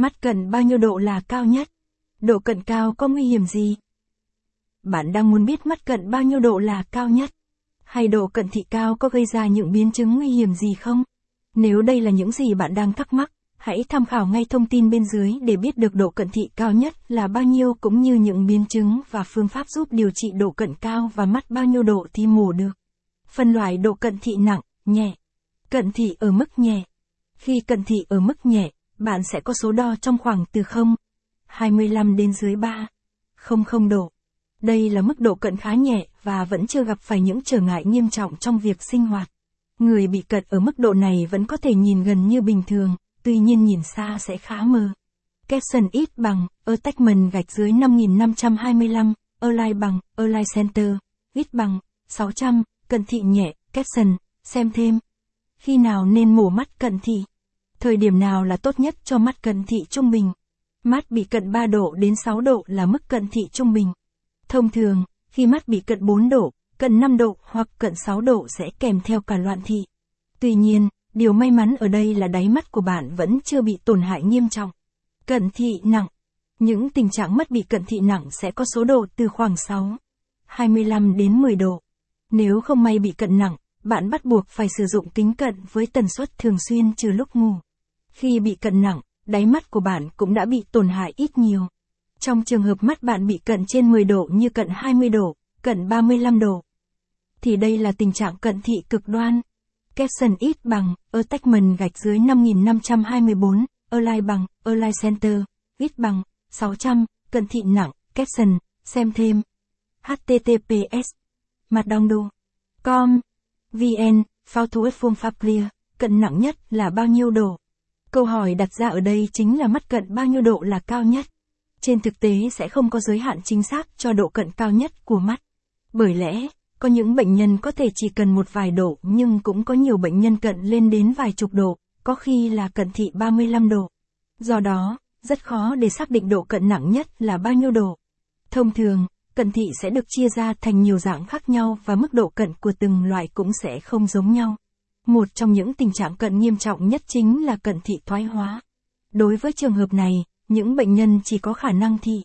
Mắt cận bao nhiêu độ là cao nhất? Độ cận cao có nguy hiểm gì? Bạn đang muốn biết mắt cận bao nhiêu độ là cao nhất? Hay độ cận thị cao có gây ra những biến chứng nguy hiểm gì không? Nếu đây là những gì bạn đang thắc mắc, hãy tham khảo ngay thông tin bên dưới để biết được độ cận thị cao nhất là bao nhiêu cũng như những biến chứng và phương pháp giúp điều trị độ cận cao và mắt bao nhiêu độ thì mổ được. Phân loại độ cận thị nặng, nhẹ. Cận thị ở mức nhẹ. Khi cận thị ở mức nhẹ, bạn sẽ có số đo trong khoảng từ 0, 25 đến dưới 3, 00 độ. Đây là mức độ cận khá nhẹ và vẫn chưa gặp phải những trở ngại nghiêm trọng trong việc sinh hoạt. Người bị cận ở mức độ này vẫn có thể nhìn gần như bình thường, tuy nhiên nhìn xa sẽ khá mờ. Capson ít bằng, attachment gạch dưới 5525, align bằng, align center, ít bằng, 600, cận thị nhẹ, capson, xem thêm. Khi nào nên mổ mắt cận thị? Thời điểm nào là tốt nhất cho mắt cận thị trung bình? Mắt bị cận 3 độ đến 6 độ là mức cận thị trung bình. Thông thường, khi mắt bị cận 4 độ, cận 5 độ hoặc cận 6 độ sẽ kèm theo cả loạn thị. Tuy nhiên, điều may mắn ở đây là đáy mắt của bạn vẫn chưa bị tổn hại nghiêm trọng. Cận thị nặng. Những tình trạng mắt bị cận thị nặng sẽ có số độ từ khoảng 6, 25 đến 10 độ. Nếu không may bị cận nặng, bạn bắt buộc phải sử dụng kính cận với tần suất thường xuyên trừ lúc ngủ. Khi bị cận nặng, đáy mắt của bạn cũng đã bị tổn hại ít nhiều. Trong trường hợp mắt bạn bị cận trên 10 độ như cận 20 độ, cận 35 độ, thì đây là tình trạng cận thị cực đoan. Capson ít bằng, attachment gạch dưới 5524, align bằng, align center, ít bằng, 600, cận thị nặng, capson, xem thêm. https mặt đong đô com vn phao thu phương pháp clear cận nặng nhất là bao nhiêu độ câu hỏi đặt ra ở đây chính là mắt cận bao nhiêu độ là cao nhất trên thực tế sẽ không có giới hạn chính xác cho độ cận cao nhất của mắt bởi lẽ có những bệnh nhân có thể chỉ cần một vài độ nhưng cũng có nhiều bệnh nhân cận lên đến vài chục độ, có khi là cận thị 35 độ. Do đó, rất khó để xác định độ cận nặng nhất là bao nhiêu độ. Thông thường, cận thị sẽ được chia ra thành nhiều dạng khác nhau và mức độ cận của từng loại cũng sẽ không giống nhau. Một trong những tình trạng cận nghiêm trọng nhất chính là cận thị thoái hóa. Đối với trường hợp này, những bệnh nhân chỉ có khả năng thị